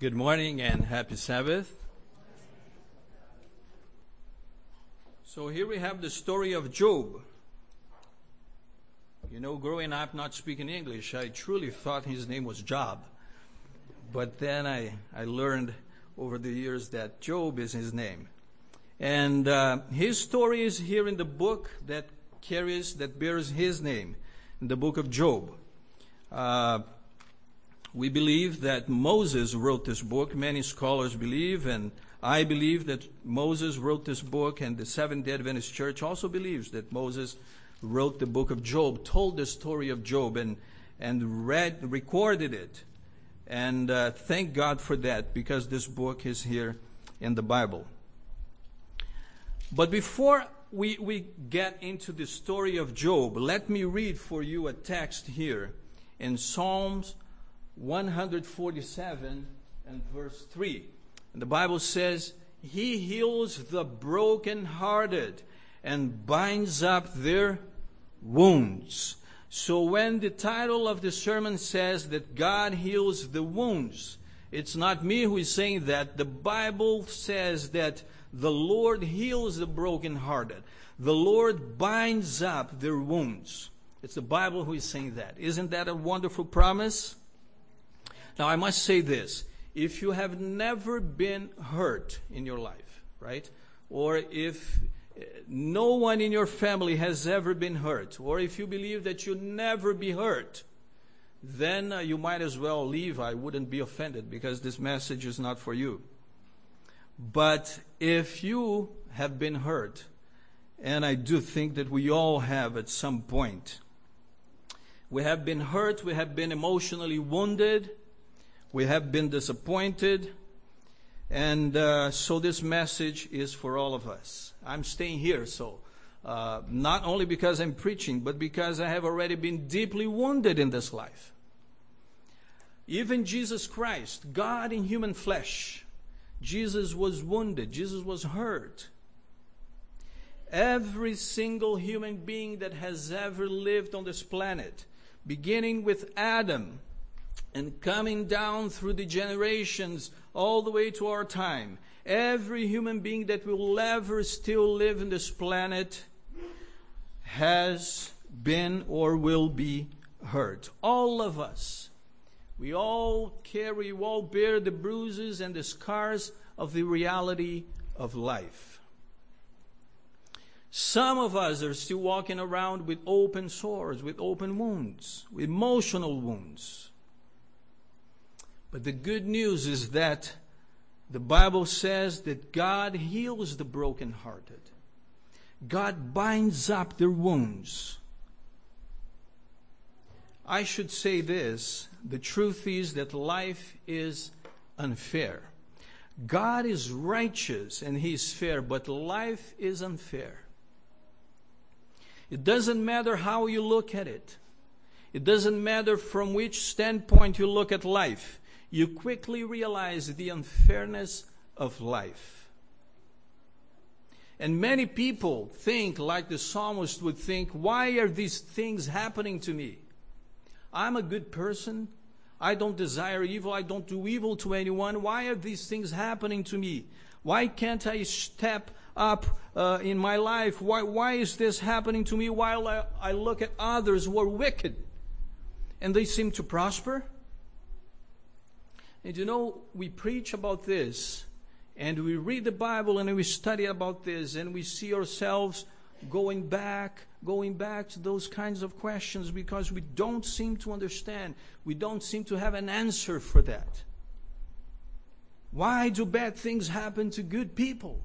Good morning and happy Sabbath. So here we have the story of Job. You know, growing up not speaking English, I truly thought his name was Job. But then I, I learned over the years that Job is his name. And uh, his story is here in the book that carries, that bears his name, in the book of Job. Uh, we believe that Moses wrote this book. Many scholars believe, and I believe that Moses wrote this book, and the Seventh day Adventist Church also believes that Moses wrote the book of Job, told the story of Job, and, and read, recorded it. And uh, thank God for that, because this book is here in the Bible. But before we, we get into the story of Job, let me read for you a text here in Psalms 147 and verse 3. And the Bible says, He heals the brokenhearted and binds up their wounds. So when the title of the sermon says that God heals the wounds, it's not me who is saying that. The Bible says that the Lord heals the brokenhearted. The Lord binds up their wounds. It's the Bible who is saying that. Isn't that a wonderful promise? Now, I must say this. If you have never been hurt in your life, right? Or if eh, no one in your family has ever been hurt, or if you believe that you'll never be hurt, then uh, you might as well leave. I wouldn't be offended because this message is not for you. But if you have been hurt, and I do think that we all have at some point, we have been hurt, we have been emotionally wounded, we have been disappointed. And uh, so this message is for all of us. I'm staying here, so uh, not only because I'm preaching, but because I have already been deeply wounded in this life. Even Jesus Christ, God in human flesh, Jesus was wounded, Jesus was hurt. Every single human being that has ever lived on this planet, beginning with Adam, and coming down through the generations all the way to our time, every human being that will ever still live in this planet has been or will be hurt. All of us. We all carry, we all bear the bruises and the scars of the reality of life. Some of us are still walking around with open sores, with open wounds, with emotional wounds. But the good news is that the Bible says that God heals the brokenhearted. God binds up their wounds. I should say this the truth is that life is unfair. God is righteous and He is fair, but life is unfair. It doesn't matter how you look at it, it doesn't matter from which standpoint you look at life you quickly realize the unfairness of life. And many people think, like the psalmist would think, why are these things happening to me? I'm a good person. I don't desire evil. I don't do evil to anyone. Why are these things happening to me? Why can't I step up uh, in my life? Why, why is this happening to me while I, I look at others who are wicked and they seem to prosper? And you know, we preach about this, and we read the Bible, and we study about this, and we see ourselves going back, going back to those kinds of questions because we don't seem to understand. We don't seem to have an answer for that. Why do bad things happen to good people?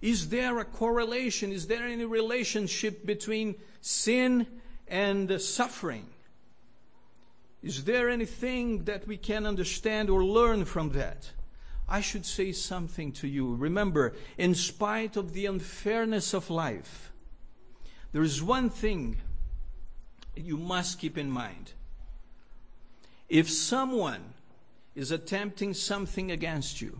Is there a correlation? Is there any relationship between sin and suffering? Is there anything that we can understand or learn from that? I should say something to you. Remember, in spite of the unfairness of life, there is one thing you must keep in mind. If someone is attempting something against you,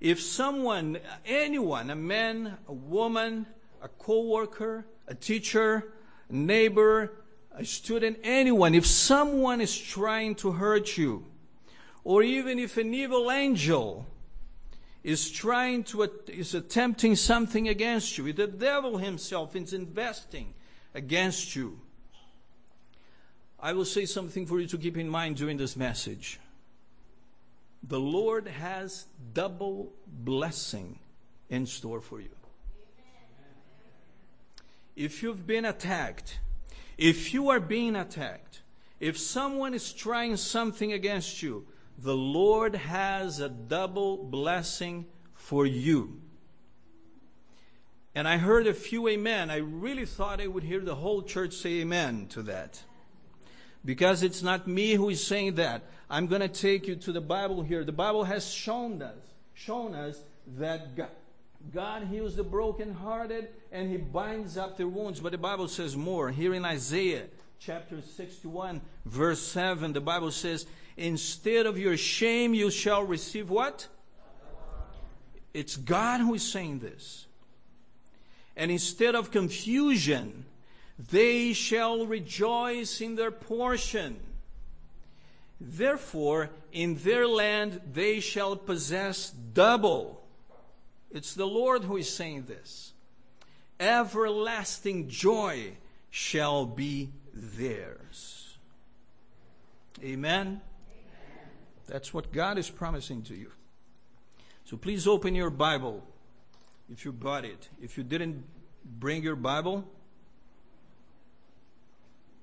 if someone, anyone, a man, a woman, a co-worker, a teacher, a neighbor, a student, anyone, if someone is trying to hurt you, or even if an evil angel is trying to, is attempting something against you, if the devil himself is investing against you, I will say something for you to keep in mind during this message. The Lord has double blessing in store for you. If you've been attacked, if you are being attacked, if someone is trying something against you, the Lord has a double blessing for you. And I heard a few amen. I really thought I would hear the whole church say amen to that. Because it's not me who is saying that. I'm going to take you to the Bible here. The Bible has shown us, shown us that God, God heals the brokenhearted and he binds up their wounds. But the Bible says more. Here in Isaiah chapter 61, verse 7, the Bible says, Instead of your shame, you shall receive what? It's God who is saying this. And instead of confusion, they shall rejoice in their portion. Therefore, in their land they shall possess double. It's the Lord who is saying this. Everlasting joy shall be theirs. Amen. That's what God is promising to you. So please open your Bible if you bought it. If you didn't bring your Bible,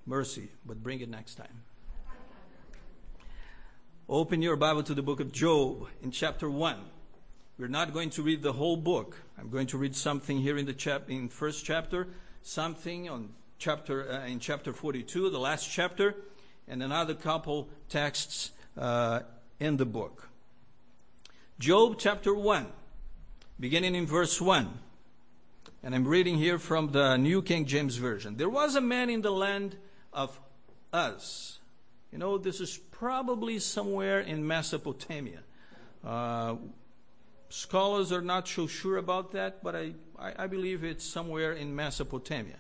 mercy, but bring it next time. Open your Bible to the book of Job in chapter 1. We're not going to read the whole book. I'm going to read something here in the chap in first chapter, something on chapter uh, in chapter 42, the last chapter, and another couple texts uh, in the book. Job chapter 1, beginning in verse 1. And I'm reading here from the New King James Version. There was a man in the land of Uz. You know, this is probably somewhere in Mesopotamia. Uh, scholars are not so sure about that, but I, I, I believe it's somewhere in Mesopotamia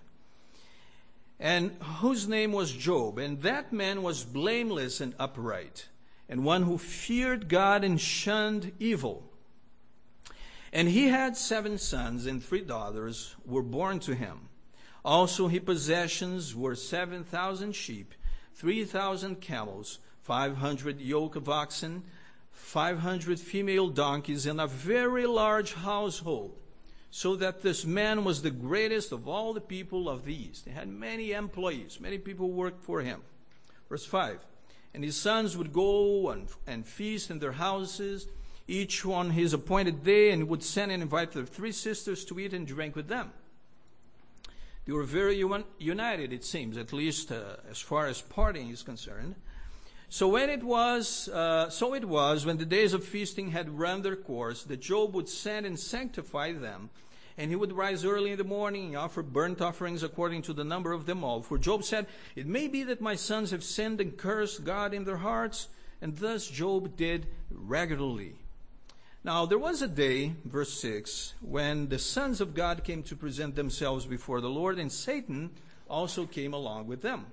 and whose name was Job. And that man was blameless and upright, and one who feared God and shunned evil. And he had seven sons, and three daughters were born to him. Also, his possessions were 7,000 sheep, 3,000 camels, 500 yoke of oxen, 500 female donkeys, and a very large household so that this man was the greatest of all the people of the East. He had many employees, many people worked for him. Verse 5 And his sons would go and, and feast in their houses, each on his appointed day, and would send and invite their three sisters to eat and drink with them. They were very united, it seems, at least uh, as far as partying is concerned. So when it was, uh, so it was when the days of feasting had run their course, that Job would send and sanctify them, and he would rise early in the morning and offer burnt offerings according to the number of them all. For Job said, It may be that my sons have sinned and cursed God in their hearts, and thus Job did regularly. Now there was a day, verse 6, when the sons of God came to present themselves before the Lord, and Satan also came along with them.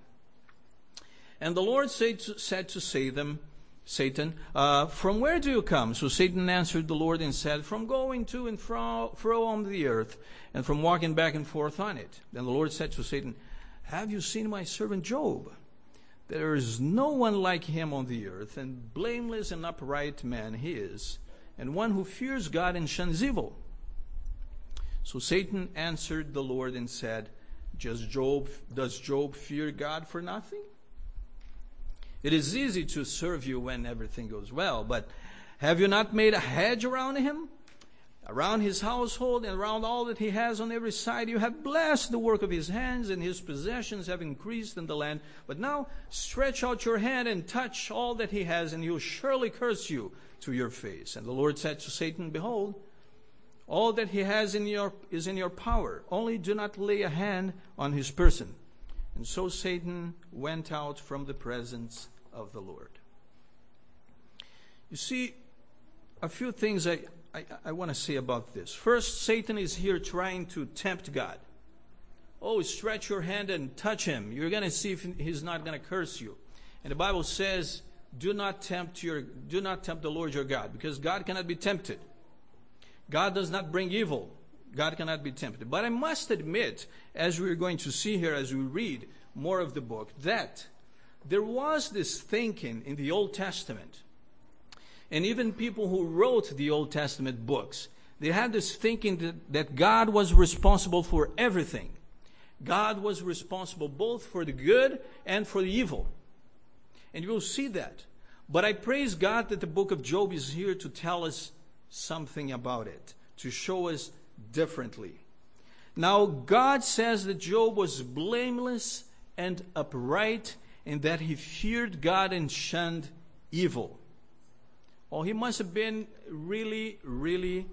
And the Lord said to, said to Satan, Satan, uh, from where do you come? So Satan answered the Lord and said, From going to and fro, fro on the earth, and from walking back and forth on it. Then the Lord said to Satan, Have you seen my servant Job? There is no one like him on the earth, and blameless and upright man he is, and one who fears God and shuns evil. So Satan answered the Lord and said, Job, does Job fear God for nothing? It is easy to serve you when everything goes well, but have you not made a hedge around him? Around his household and around all that he has on every side, you have blessed the work of his hands, and his possessions have increased in the land. But now stretch out your hand and touch all that he has, and he'll surely curse you to your face. And the Lord said to Satan, Behold, all that he has in your, is in your power. Only do not lay a hand on his person. And so Satan went out from the presence of the Lord. You see, a few things I, I, I want to say about this. First, Satan is here trying to tempt God. Oh, stretch your hand and touch him. You're going to see if he's not going to curse you. And the Bible says do not tempt your do not tempt the Lord your God because God cannot be tempted. God does not bring evil. God cannot be tempted. But I must admit, as we're going to see here as we read more of the book, that there was this thinking in the Old Testament, and even people who wrote the Old Testament books, they had this thinking that, that God was responsible for everything. God was responsible both for the good and for the evil. And you will see that. But I praise God that the book of Job is here to tell us something about it, to show us differently. Now, God says that Job was blameless and upright, and that he feared God and shunned evil. Well, he must have been really, really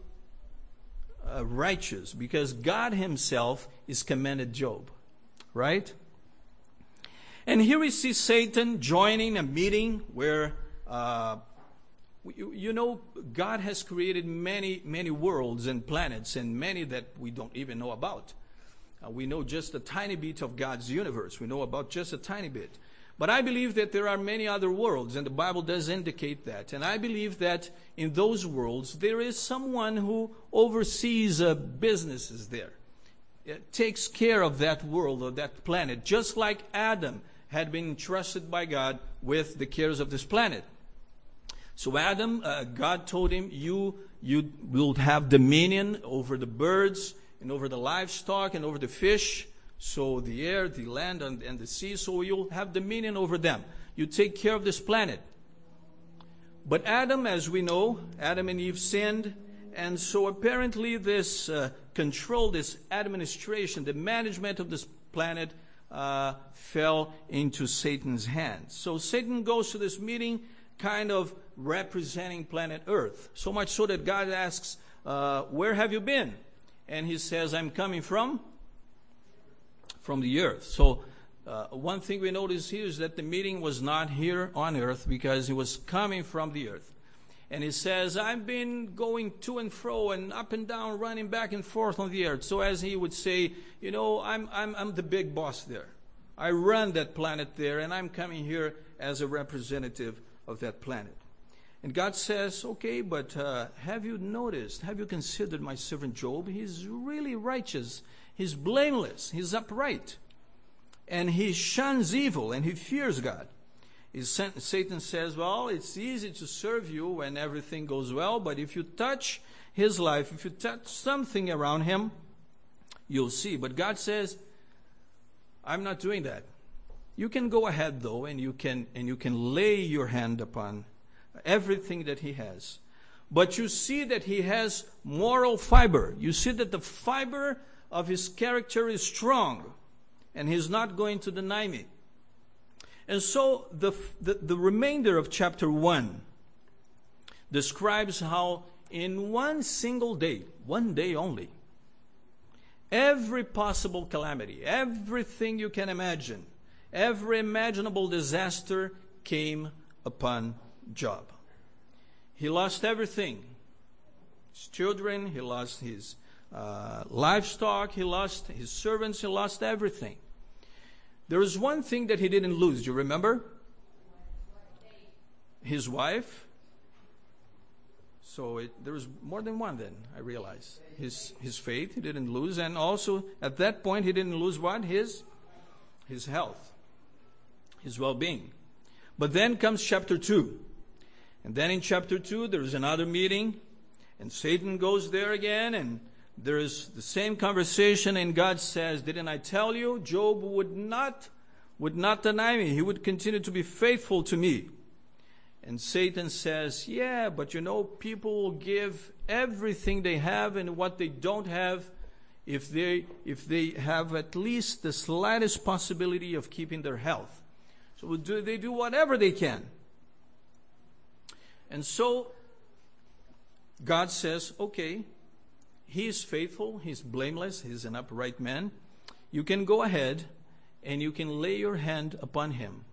uh, righteous because God Himself is commended Job, right? And here we see Satan joining a meeting where, uh, you, you know, God has created many, many worlds and planets, and many that we don't even know about. Uh, we know just a tiny bit of God's universe. We know about just a tiny bit. But I believe that there are many other worlds, and the Bible does indicate that. And I believe that in those worlds, there is someone who oversees uh, businesses there, it takes care of that world or that planet, just like Adam had been entrusted by God with the cares of this planet. So Adam, uh, God told him, "You you will have dominion over the birds and over the livestock and over the fish." So the air, the land, and, and the sea, so you'll have dominion over them. You take care of this planet. But Adam, as we know, Adam and Eve sinned, and so apparently this uh, control, this administration, the management of this planet uh, fell into Satan's hands. So Satan goes to this meeting kind of representing planet Earth. So much so that God asks, uh, Where have you been? And he says, I'm coming from from the earth. So, uh, one thing we notice here is that the meeting was not here on earth because it was coming from the earth. And he says, I've been going to and fro and up and down, running back and forth on the earth. So, as he would say, you know, I'm, I'm, I'm the big boss there. I run that planet there, and I'm coming here as a representative of that planet. And God says, Okay, but uh, have you noticed, have you considered my servant Job? He's really righteous He's blameless, he's upright, and he shuns evil and he fears God. Satan says, Well, it's easy to serve you when everything goes well, but if you touch his life, if you touch something around him, you'll see. But God says, I'm not doing that. You can go ahead though, and you can and you can lay your hand upon everything that he has. But you see that he has moral fiber. You see that the fiber of his character is strong, and he's not going to deny me. And so the, the, the remainder of chapter 1 describes how in one single day, one day only, every possible calamity, everything you can imagine, every imaginable disaster came upon Job. He lost everything his children, he lost his uh, livestock, he lost his servants, he lost everything. There is one thing that he didn't lose. Do you remember? His wife. So it, there was more than one then, I realize. His, his faith he didn't lose. And also, at that point, he didn't lose what? His, his health, his well being. But then comes chapter 2. And then in chapter 2, there's another meeting. And Satan goes there again and there is the same conversation and God says, didn't I tell you? Job would not, would not deny me. He would continue to be faithful to me. And Satan says, yeah, but you know, people will give everything they have and what they don't have if they, if they have at least the slightest possibility of keeping their health. So they do whatever they can. And so God says, okay, he is faithful, he's blameless, he's an upright man. You can go ahead and you can lay your hand upon him.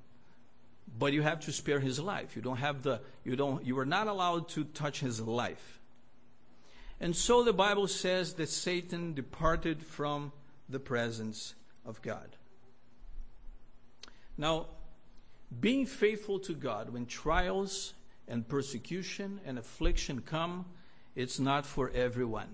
But you have to spare his life. You don't have the you don't you are not allowed to touch his life. And so the Bible says that Satan departed from the presence of God. Now, Being faithful to God when trials and persecution and affliction come, it's not for everyone.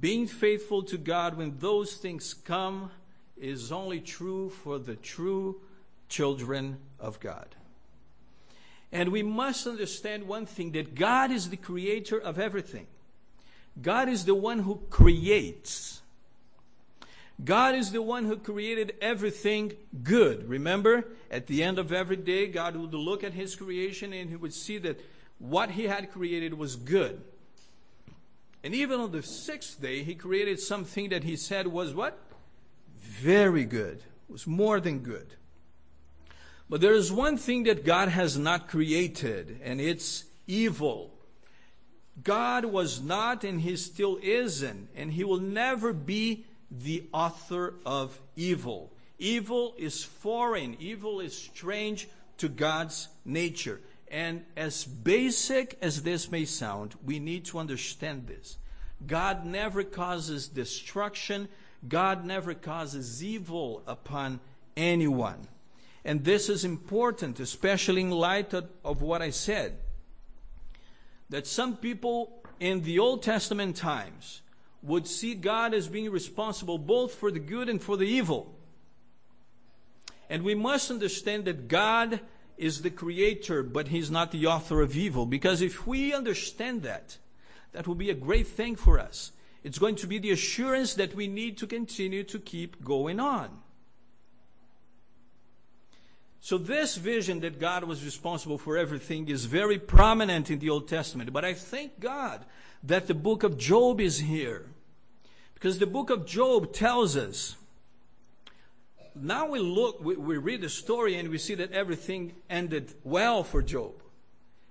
Being faithful to God when those things come is only true for the true children of God. And we must understand one thing that God is the creator of everything. God is the one who creates. God is the one who created everything good. Remember, at the end of every day, God would look at his creation and he would see that what he had created was good. And even on the sixth day, he created something that he said was what? Very good. It was more than good. But there is one thing that God has not created, and it's evil. God was not, and He still isn't, and He will never be the author of evil. Evil is foreign, evil is strange to God's nature. And as basic as this may sound, we need to understand this. God never causes destruction, God never causes evil upon anyone. And this is important, especially in light of, of what I said. That some people in the Old Testament times would see God as being responsible both for the good and for the evil. And we must understand that God is the creator, but He's not the author of evil. Because if we understand that, that will be a great thing for us. It's going to be the assurance that we need to continue to keep going on. So, this vision that God was responsible for everything is very prominent in the Old Testament. But I thank God that the book of Job is here. Because the book of Job tells us. Now we look, we, we read the story and we see that everything ended well for Job.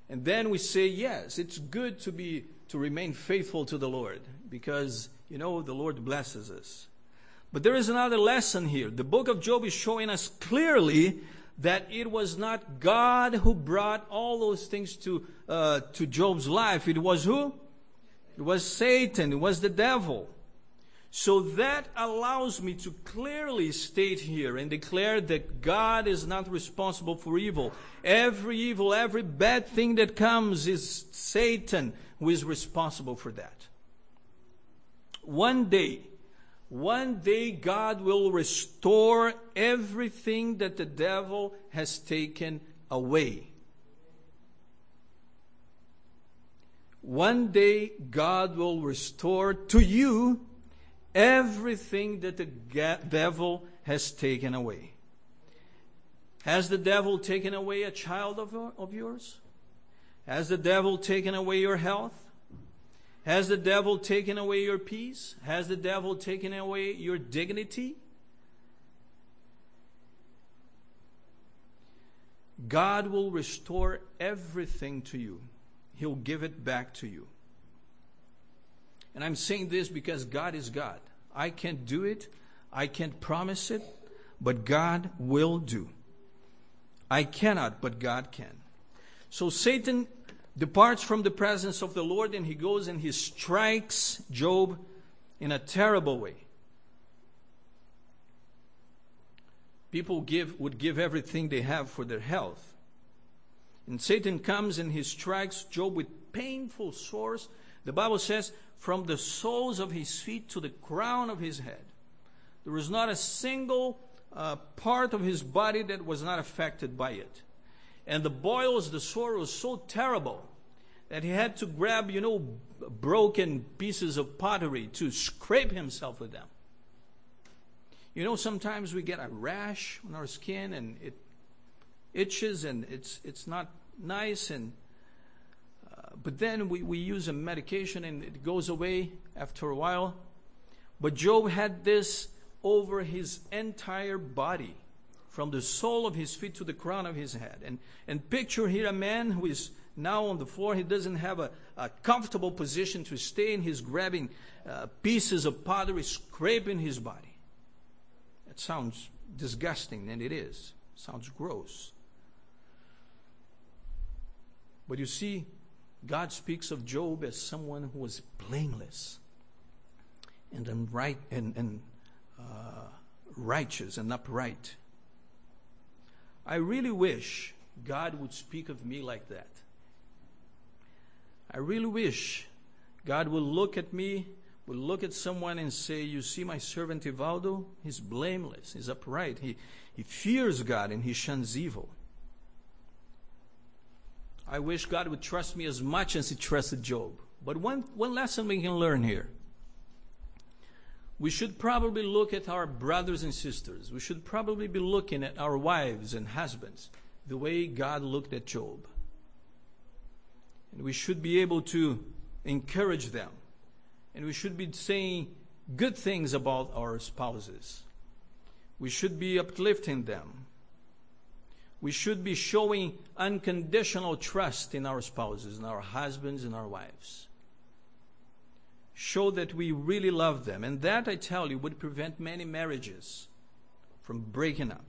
And then we say, yes, it's good to be, to remain faithful to the Lord. Because, you know, the Lord blesses us. But there is another lesson here. The book of Job is showing us clearly that it was not God who brought all those things to, uh, to Job's life. It was who? It was Satan. It was the devil. So that allows me to clearly state here and declare that God is not responsible for evil. Every evil, every bad thing that comes is Satan who is responsible for that. One day, one day God will restore everything that the devil has taken away. One day God will restore to you everything that the devil has taken away. Has the devil taken away a child of, of yours? Has the devil taken away your health? Has the devil taken away your peace? Has the devil taken away your dignity? God will restore everything to you. He'll give it back to you. And I'm saying this because God is God. I can't do it, I can't promise it, but God will do. I cannot, but God can. So Satan departs from the presence of the Lord and he goes and he strikes Job in a terrible way. People give, would give everything they have for their health. And Satan comes and he strikes Job with painful sores. The Bible says, from the soles of his feet to the crown of his head. There was not a single uh, part of his body that was not affected by it. And the boils, the sore was so terrible that he had to grab, you know, broken pieces of pottery to scrape himself with them. You know, sometimes we get a rash on our skin and it itches and it's, it's not nice and but then we, we use a medication and it goes away after a while. But Job had this over his entire body from the sole of his feet to the crown of his head. And, and picture here a man who is now on the floor. He doesn't have a, a comfortable position to stay in. He's grabbing uh, pieces of pottery, scraping his body. That sounds disgusting, and it is. sounds gross. But you see, God speaks of Job as someone who was blameless and, right, and, and uh, righteous and upright. I really wish God would speak of me like that. I really wish God would look at me, would look at someone and say, You see my servant Ivaldo? He's blameless, he's upright, he, he fears God and he shuns evil. I wish God would trust me as much as he trusted Job. But one, one lesson we can learn here. We should probably look at our brothers and sisters. We should probably be looking at our wives and husbands the way God looked at Job. And we should be able to encourage them. And we should be saying good things about our spouses. We should be uplifting them. We should be showing unconditional trust in our spouses, in our husbands, and our wives. Show that we really love them. And that, I tell you, would prevent many marriages from breaking up.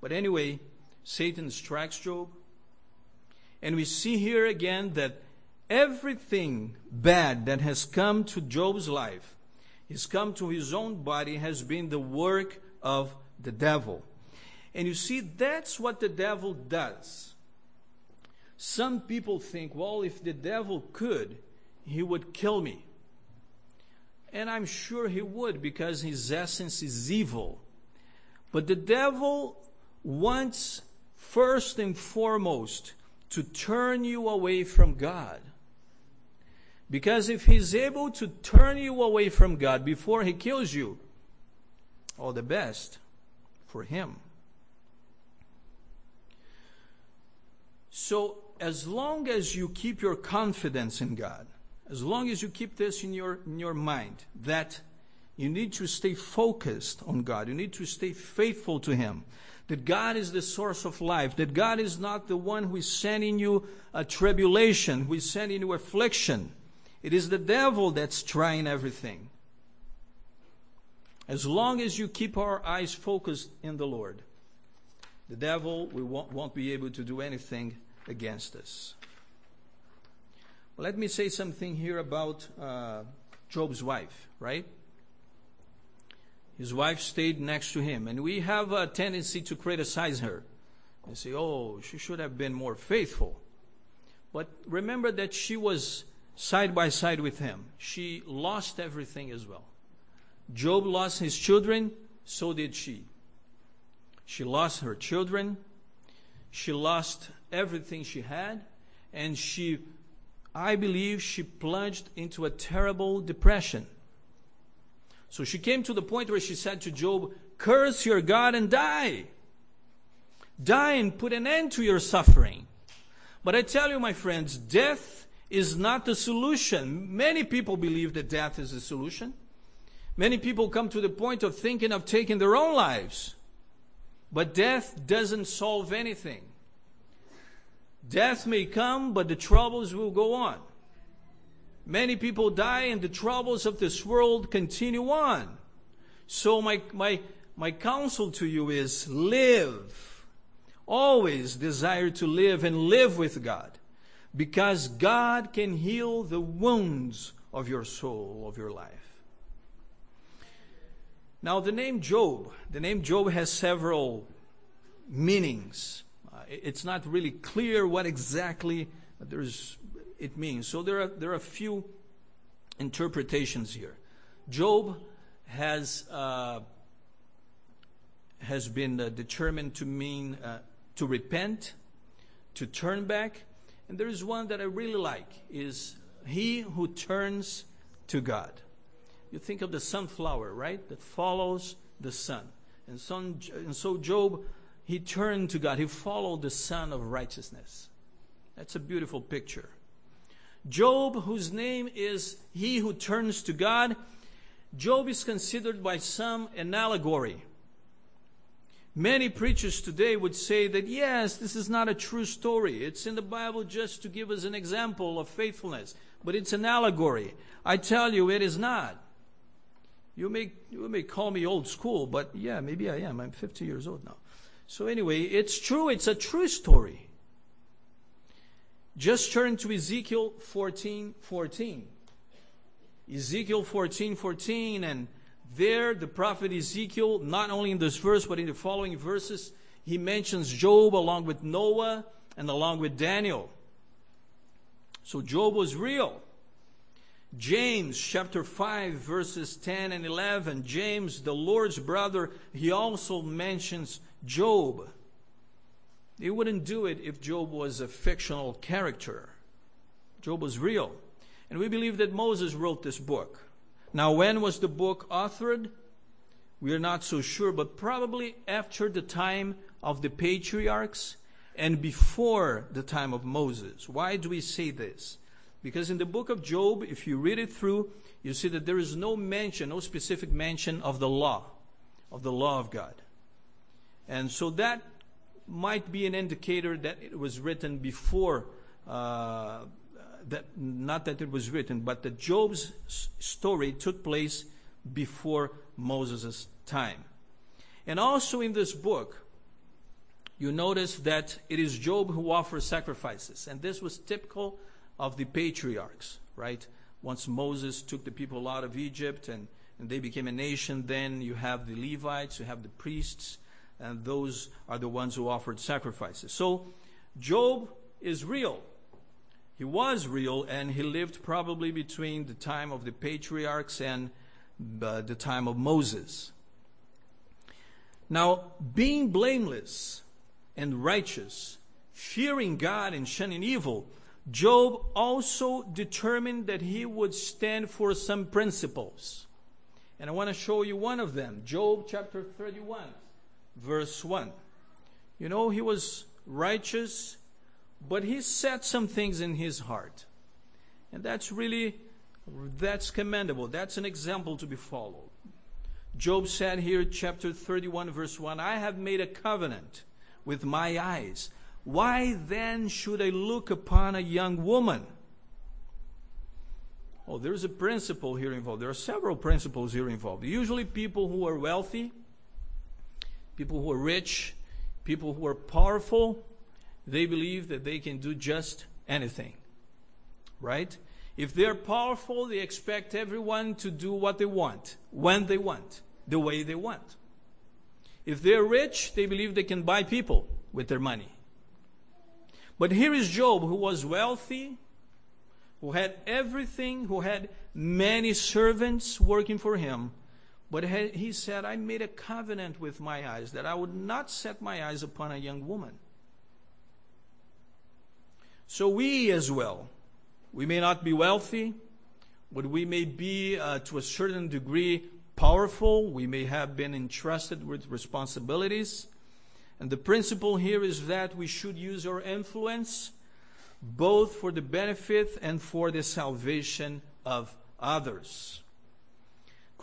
But anyway, Satan strikes Job. And we see here again that everything bad that has come to Job's life, has come to his own body, has been the work of the devil. And you see, that's what the devil does. Some people think, well, if the devil could, he would kill me. And I'm sure he would because his essence is evil. But the devil wants, first and foremost, to turn you away from God. Because if he's able to turn you away from God before he kills you, all the best for him. So, as long as you keep your confidence in God, as long as you keep this in your, in your mind, that you need to stay focused on God, you need to stay faithful to Him, that God is the source of life, that God is not the one who is sending you a tribulation, who is sending you affliction. It is the devil that's trying everything. As long as you keep our eyes focused in the Lord, the devil we won't, won't be able to do anything against us. Let me say something here about uh, Job's wife, right? His wife stayed next to him, and we have a tendency to criticize her and say, oh, she should have been more faithful. But remember that she was side by side with him. She lost everything as well. Job lost his children, so did she. She lost her children, she lost everything she had, and she, I believe, she plunged into a terrible depression. So she came to the point where she said to Job, Curse your God and die. Die and put an end to your suffering. But I tell you, my friends, death is not the solution. Many people believe that death is the solution. Many people come to the point of thinking of taking their own lives. But death doesn't solve anything. Death may come, but the troubles will go on. Many people die, and the troubles of this world continue on. So, my, my, my counsel to you is live. Always desire to live and live with God. Because God can heal the wounds of your soul, of your life. Now, the name Job, the name Job has several meanings it's not really clear what exactly there's, it means. So there are, there are a few interpretations here. Job has, uh, has been uh, determined to mean uh, to repent, to turn back. And there is one that I really like is he who turns to God. You think of the sunflower, right? That follows the sun. And so, and so Job he turned to God. He followed the Sun of Righteousness. That's a beautiful picture. Job, whose name is He who turns to God, Job is considered by some an allegory. Many preachers today would say that yes, this is not a true story. It's in the Bible just to give us an example of faithfulness, but it's an allegory. I tell you, it is not. You may, you may call me old school, but yeah, maybe I am. I'm 50 years old now. So, anyway, it's true, it's a true story. Just turn to Ezekiel 14 14. Ezekiel 14 14, and there the prophet Ezekiel, not only in this verse, but in the following verses, he mentions Job along with Noah and along with Daniel. So Job was real. James chapter 5 verses 10 and 11. James, the Lord's brother, he also mentions Job. He wouldn't do it if Job was a fictional character. Job was real. And we believe that Moses wrote this book. Now, when was the book authored? We are not so sure, but probably after the time of the patriarchs and before the time of Moses. Why do we say this? Because in the book of Job, if you read it through, you see that there is no mention, no specific mention of the law, of the law of God. And so that might be an indicator that it was written before, uh, that, not that it was written, but that Job's story took place before Moses' time. And also in this book, you notice that it is Job who offers sacrifices. And this was typical of the patriarchs, right? Once Moses took the people out of Egypt and, and they became a nation, then you have the Levites, you have the priests, and those are the ones who offered sacrifices. So Job is real. He was real, and he lived probably between the time of the patriarchs and uh, the time of Moses. Now, being blameless and righteous, fearing God and shunning evil, Job also determined that he would stand for some principles. And I want to show you one of them. Job chapter 31, verse 1. You know, he was righteous, but he set some things in his heart. And that's really, that's commendable. That's an example to be followed. Job said here, chapter 31, verse 1, I have made a covenant with my eyes. Why then should I look upon a young woman? Oh, there's a principle here involved. There are several principles here involved. Usually, people who are wealthy, people who are rich, people who are powerful, they believe that they can do just anything. Right? If they're powerful, they expect everyone to do what they want, when they want, the way they want. If they're rich, they believe they can buy people with their money. But here is Job, who was wealthy, who had everything, who had many servants working for him. But he said, I made a covenant with my eyes that I would not set my eyes upon a young woman. So we as well, we may not be wealthy, but we may be uh, to a certain degree powerful. We may have been entrusted with responsibilities. And the principle here is that we should use our influence both for the benefit and for the salvation of others.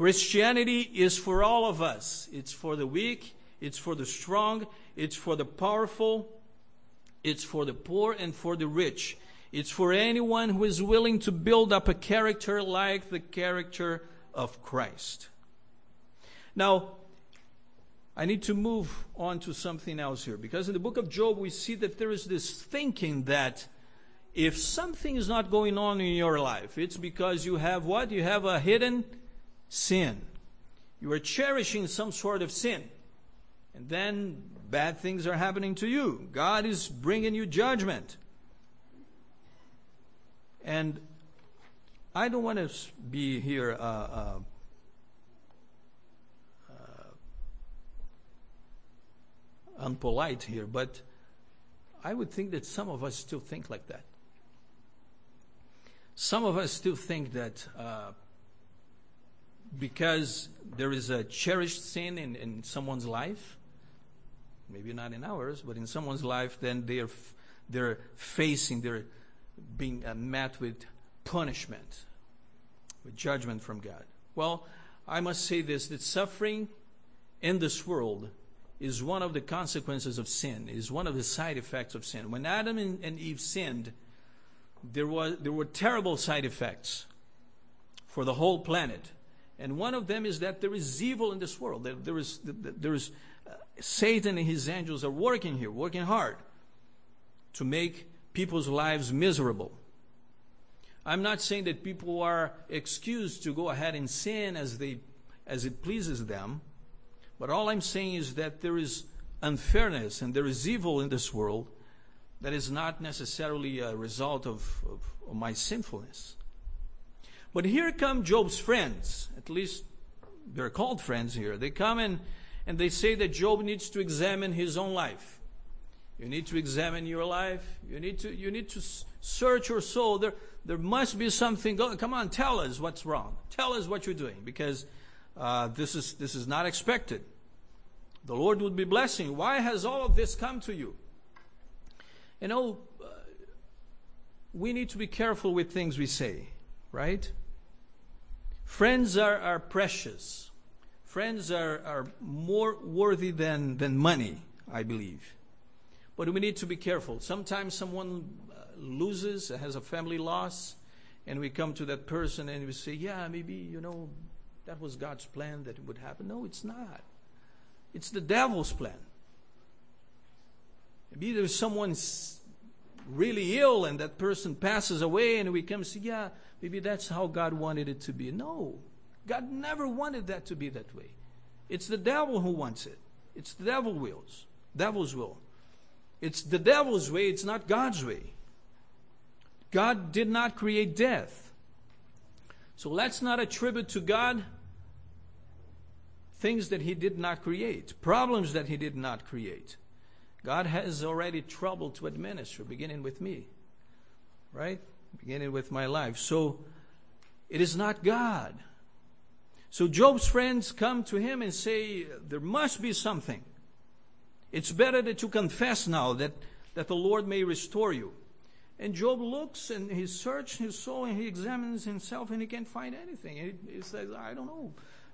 Christianity is for all of us. It's for the weak, it's for the strong, it's for the powerful, it's for the poor and for the rich. It's for anyone who is willing to build up a character like the character of Christ. Now, I need to move on to something else here because in the book of Job we see that there is this thinking that if something is not going on in your life, it's because you have what? You have a hidden sin. You are cherishing some sort of sin. And then bad things are happening to you. God is bringing you judgment. And I don't want to be here uh, uh, unpolite here, but I would think that some of us still think like that. Some of us still think that uh, because there is a cherished sin in, in someone's life, maybe not in ours, but in someone's life, then they're, they're facing, they're being uh, met with punishment, with judgment from God. Well, I must say this that suffering in this world is one of the consequences of sin, is one of the side effects of sin. When Adam and Eve sinned, there, was, there were terrible side effects for the whole planet. And one of them is that there is evil in this world. There, there is, there is uh, Satan and his angels are working here, working hard to make people's lives miserable. I'm not saying that people are excused to go ahead and sin as they as it pleases them. But all I'm saying is that there is unfairness and there is evil in this world that is not necessarily a result of, of, of my sinfulness. But here come Job's friends, at least they're called friends here. They come and, and they say that Job needs to examine his own life. You need to examine your life. You need to, you need to search your soul. There, there must be something going. Come on, tell us what's wrong. Tell us what you're doing because uh, this is this is not expected. The Lord would be blessing. Why has all of this come to you? You know, uh, we need to be careful with things we say, right? Friends are, are precious. Friends are, are more worthy than, than money, I believe. But we need to be careful. Sometimes someone uh, loses, has a family loss, and we come to that person and we say, Yeah, maybe, you know, that was God's plan that it would happen. No, it's not. It's the devil's plan. Maybe there's someone really ill and that person passes away and we come and say, yeah, maybe that's how God wanted it to be. No, God never wanted that to be that way. It's the devil who wants it. It's the devil wills, devil's will. It's the devil's way, it's not God's way. God did not create death. So let's not attribute to God things that He did not create, problems that He did not create. God has already trouble to administer, beginning with me, right? Beginning with my life. So it is not God. So Job's friends come to him and say, There must be something. It's better that you confess now that, that the Lord may restore you. And Job looks and he searches his soul and he examines himself and he can't find anything. He, he says, I don't know.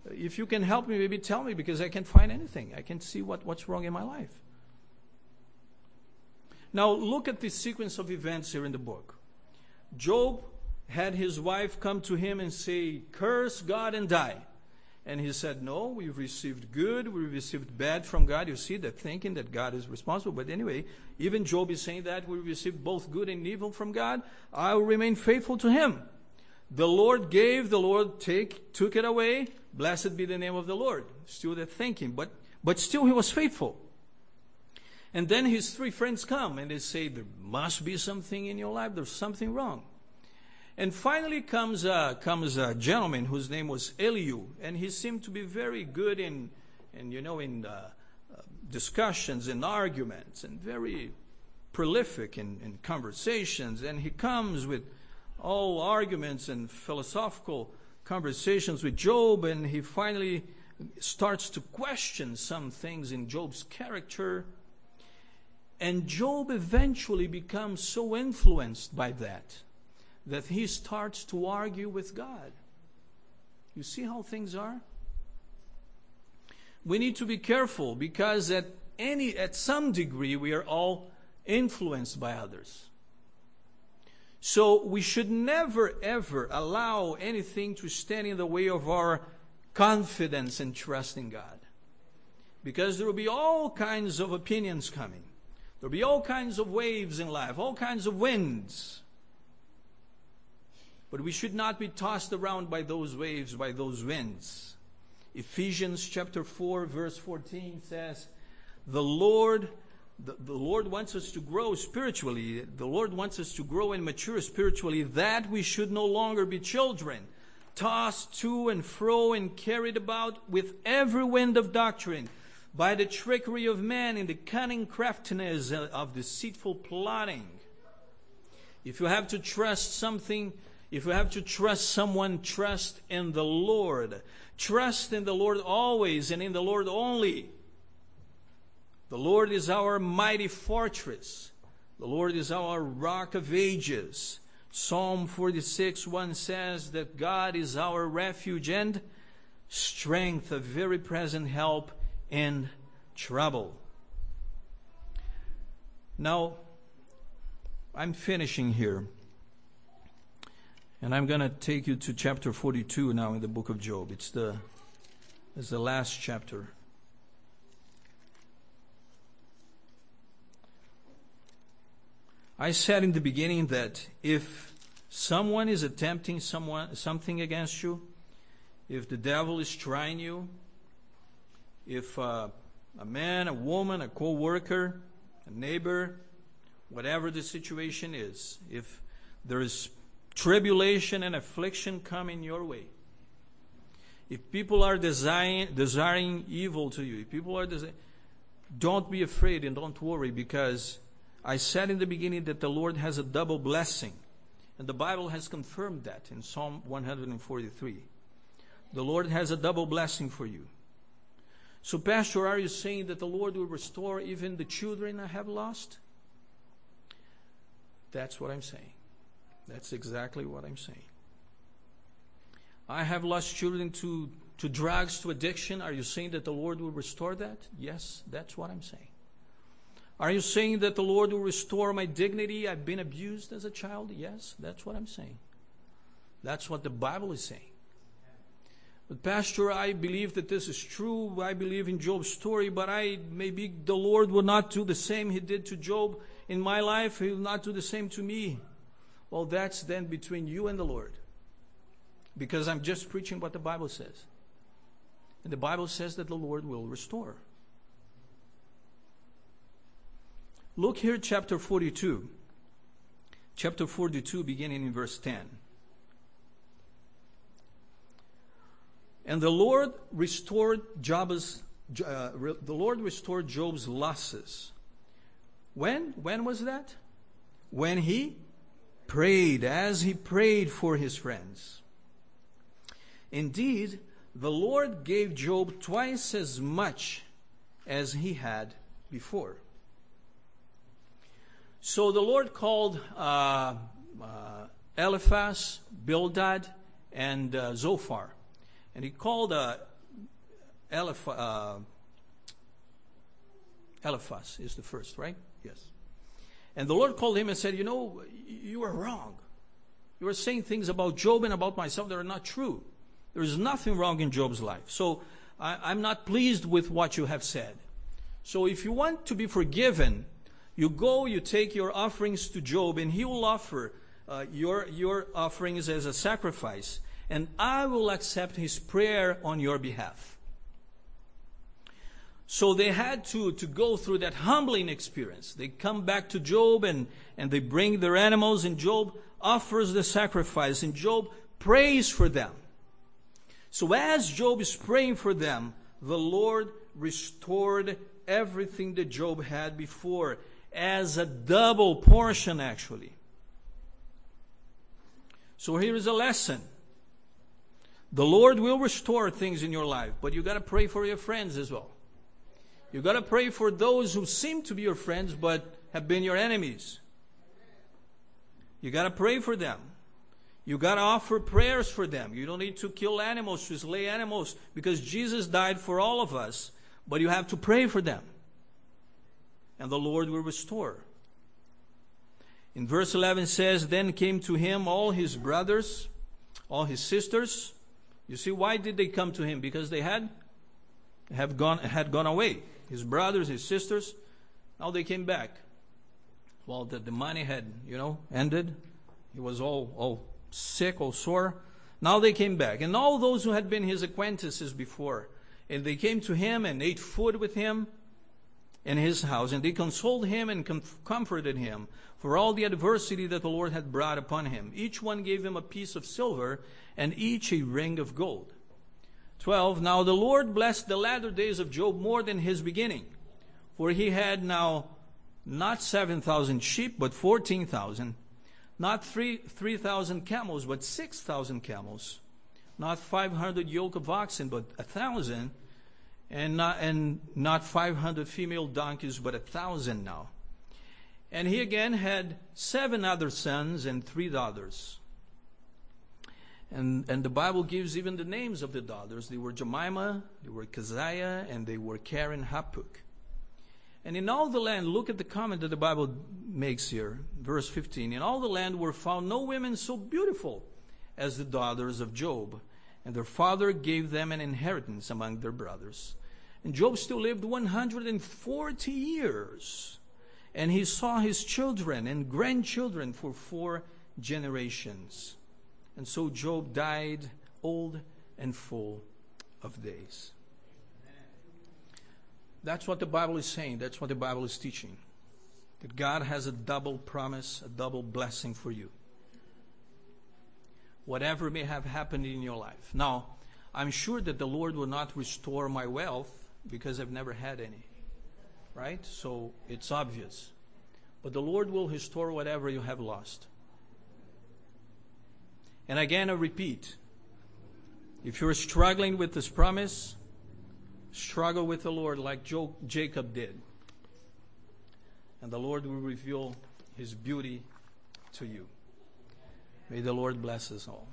If you can help me, maybe tell me because I can't find anything. I can't see what, what's wrong in my life. Now, look at the sequence of events here in the book. Job had his wife come to him and say, Curse God and die. And he said, No, we've received good, We've received bad from God. You see, that thinking that God is responsible. But anyway, even Job is saying that we received both good and evil from God. I will remain faithful to him. The Lord gave, the Lord take, took it away. Blessed be the name of the Lord. Still that thinking, but, but still he was faithful. And then his three friends come and they say, There must be something in your life, there's something wrong. And finally comes a, comes a gentleman whose name was Elihu, and he seemed to be very good in, in you know, in uh, uh, discussions and arguments, and very prolific in, in conversations. And he comes with all arguments and philosophical conversations with Job, and he finally starts to question some things in Job's character and Job eventually becomes so influenced by that that he starts to argue with God. You see how things are? We need to be careful because at any at some degree we are all influenced by others. So we should never ever allow anything to stand in the way of our confidence and trust in God. Because there will be all kinds of opinions coming. There'll be all kinds of waves in life, all kinds of winds. But we should not be tossed around by those waves, by those winds. Ephesians chapter 4, verse 14 says, The Lord, the, the Lord wants us to grow spiritually. The Lord wants us to grow and mature spiritually, that we should no longer be children, tossed to and fro and carried about with every wind of doctrine by the trickery of men and the cunning craftiness of deceitful plotting. If you have to trust something, if you have to trust someone, trust in the Lord. Trust in the Lord always and in the Lord only. The Lord is our mighty fortress. The Lord is our rock of ages. Psalm 46 1 says that God is our refuge and strength, a very present help in trouble. Now, I'm finishing here. And I'm going to take you to chapter 42 now in the book of Job. It's the, it's the last chapter. I said in the beginning that if someone is attempting someone, something against you, if the devil is trying you, if uh, a man, a woman, a co worker, a neighbor, whatever the situation is, if there is tribulation and affliction coming your way, if people are desiring, desiring evil to you, if people are desiring, don't be afraid and don't worry because I said in the beginning that the Lord has a double blessing. And the Bible has confirmed that in Psalm 143. The Lord has a double blessing for you. So, Pastor, are you saying that the Lord will restore even the children I have lost? That's what I'm saying. That's exactly what I'm saying. I have lost children to, to drugs, to addiction. Are you saying that the Lord will restore that? Yes, that's what I'm saying. Are you saying that the Lord will restore my dignity? I've been abused as a child? Yes, that's what I'm saying. That's what the Bible is saying. But Pastor, I believe that this is true. I believe in Job's story, but I maybe the Lord will not do the same he did to Job in my life. He will not do the same to me. Well, that's then between you and the Lord. Because I'm just preaching what the Bible says. And the Bible says that the Lord will restore. Look here, chapter 42. Chapter 42, beginning in verse 10. And the Lord restored Job's, uh, the Lord restored Job's losses. When? When was that? When he prayed, as he prayed for his friends. Indeed, the Lord gave Job twice as much as he had before. So the Lord called uh, uh, Eliphaz, Bildad, and uh, Zophar. And he called uh, Eliphaz, uh, Eliphaz is the first, right? Yes. And the Lord called him and said, You know, you are wrong. You are saying things about Job and about myself that are not true. There is nothing wrong in Job's life. So I, am not pleased with what you have said. So if you want to be forgiven, you go, you take your offerings to Job, and he will offer uh, your, your offerings as a sacrifice, and I will accept his prayer on your behalf. So they had to, to go through that humbling experience. They come back to Job and, and they bring their animals, and Job offers the sacrifice, and Job prays for them. So as Job is praying for them, the Lord restored everything that Job had before as a double portion, actually. So here is a lesson. The Lord will restore things in your life, but you got to pray for your friends as well. You got to pray for those who seem to be your friends but have been your enemies. You got to pray for them. You got to offer prayers for them. You don't need to kill animals, to slay animals, because Jesus died for all of us. But you have to pray for them. And the Lord will restore. In verse 11 says, Then came to him all his brothers, all his sisters. You see, why did they come to him? Because they had, have gone, had gone away. His brothers, his sisters, now they came back. Well, the, the money had, you know, ended. He was all, all sick or sore. Now they came back. And all those who had been his acquaintances before, and they came to him and ate food with him in his house, and they consoled him and comforted him for all the adversity that the Lord had brought upon him. Each one gave him a piece of silver, and each a ring of gold. 12. Now the Lord blessed the latter days of Job more than his beginning, for he had now not 7,000 sheep, but 14,000 not 3,000 camels, but 6,000 camels. Not 500 yoke of oxen, but a thousand. And not, and not 500 female donkeys, but a thousand now. And he again had seven other sons and three daughters. And, and the Bible gives even the names of the daughters. They were Jemima, they were Keziah, and they were Keren-Happuch. And in all the land, look at the comment that the Bible makes here, verse 15. In all the land were found no women so beautiful as the daughters of Job, and their father gave them an inheritance among their brothers. And Job still lived 140 years, and he saw his children and grandchildren for four generations. And so Job died old and full of days. That's what the Bible is saying. That's what the Bible is teaching. That God has a double promise, a double blessing for you. Whatever may have happened in your life. Now, I'm sure that the Lord will not restore my wealth because I've never had any. Right? So it's obvious. But the Lord will restore whatever you have lost. And again, I repeat if you're struggling with this promise, struggle with the Lord like Jo- Jacob did. And the Lord will reveal his beauty to you. May the Lord bless us all.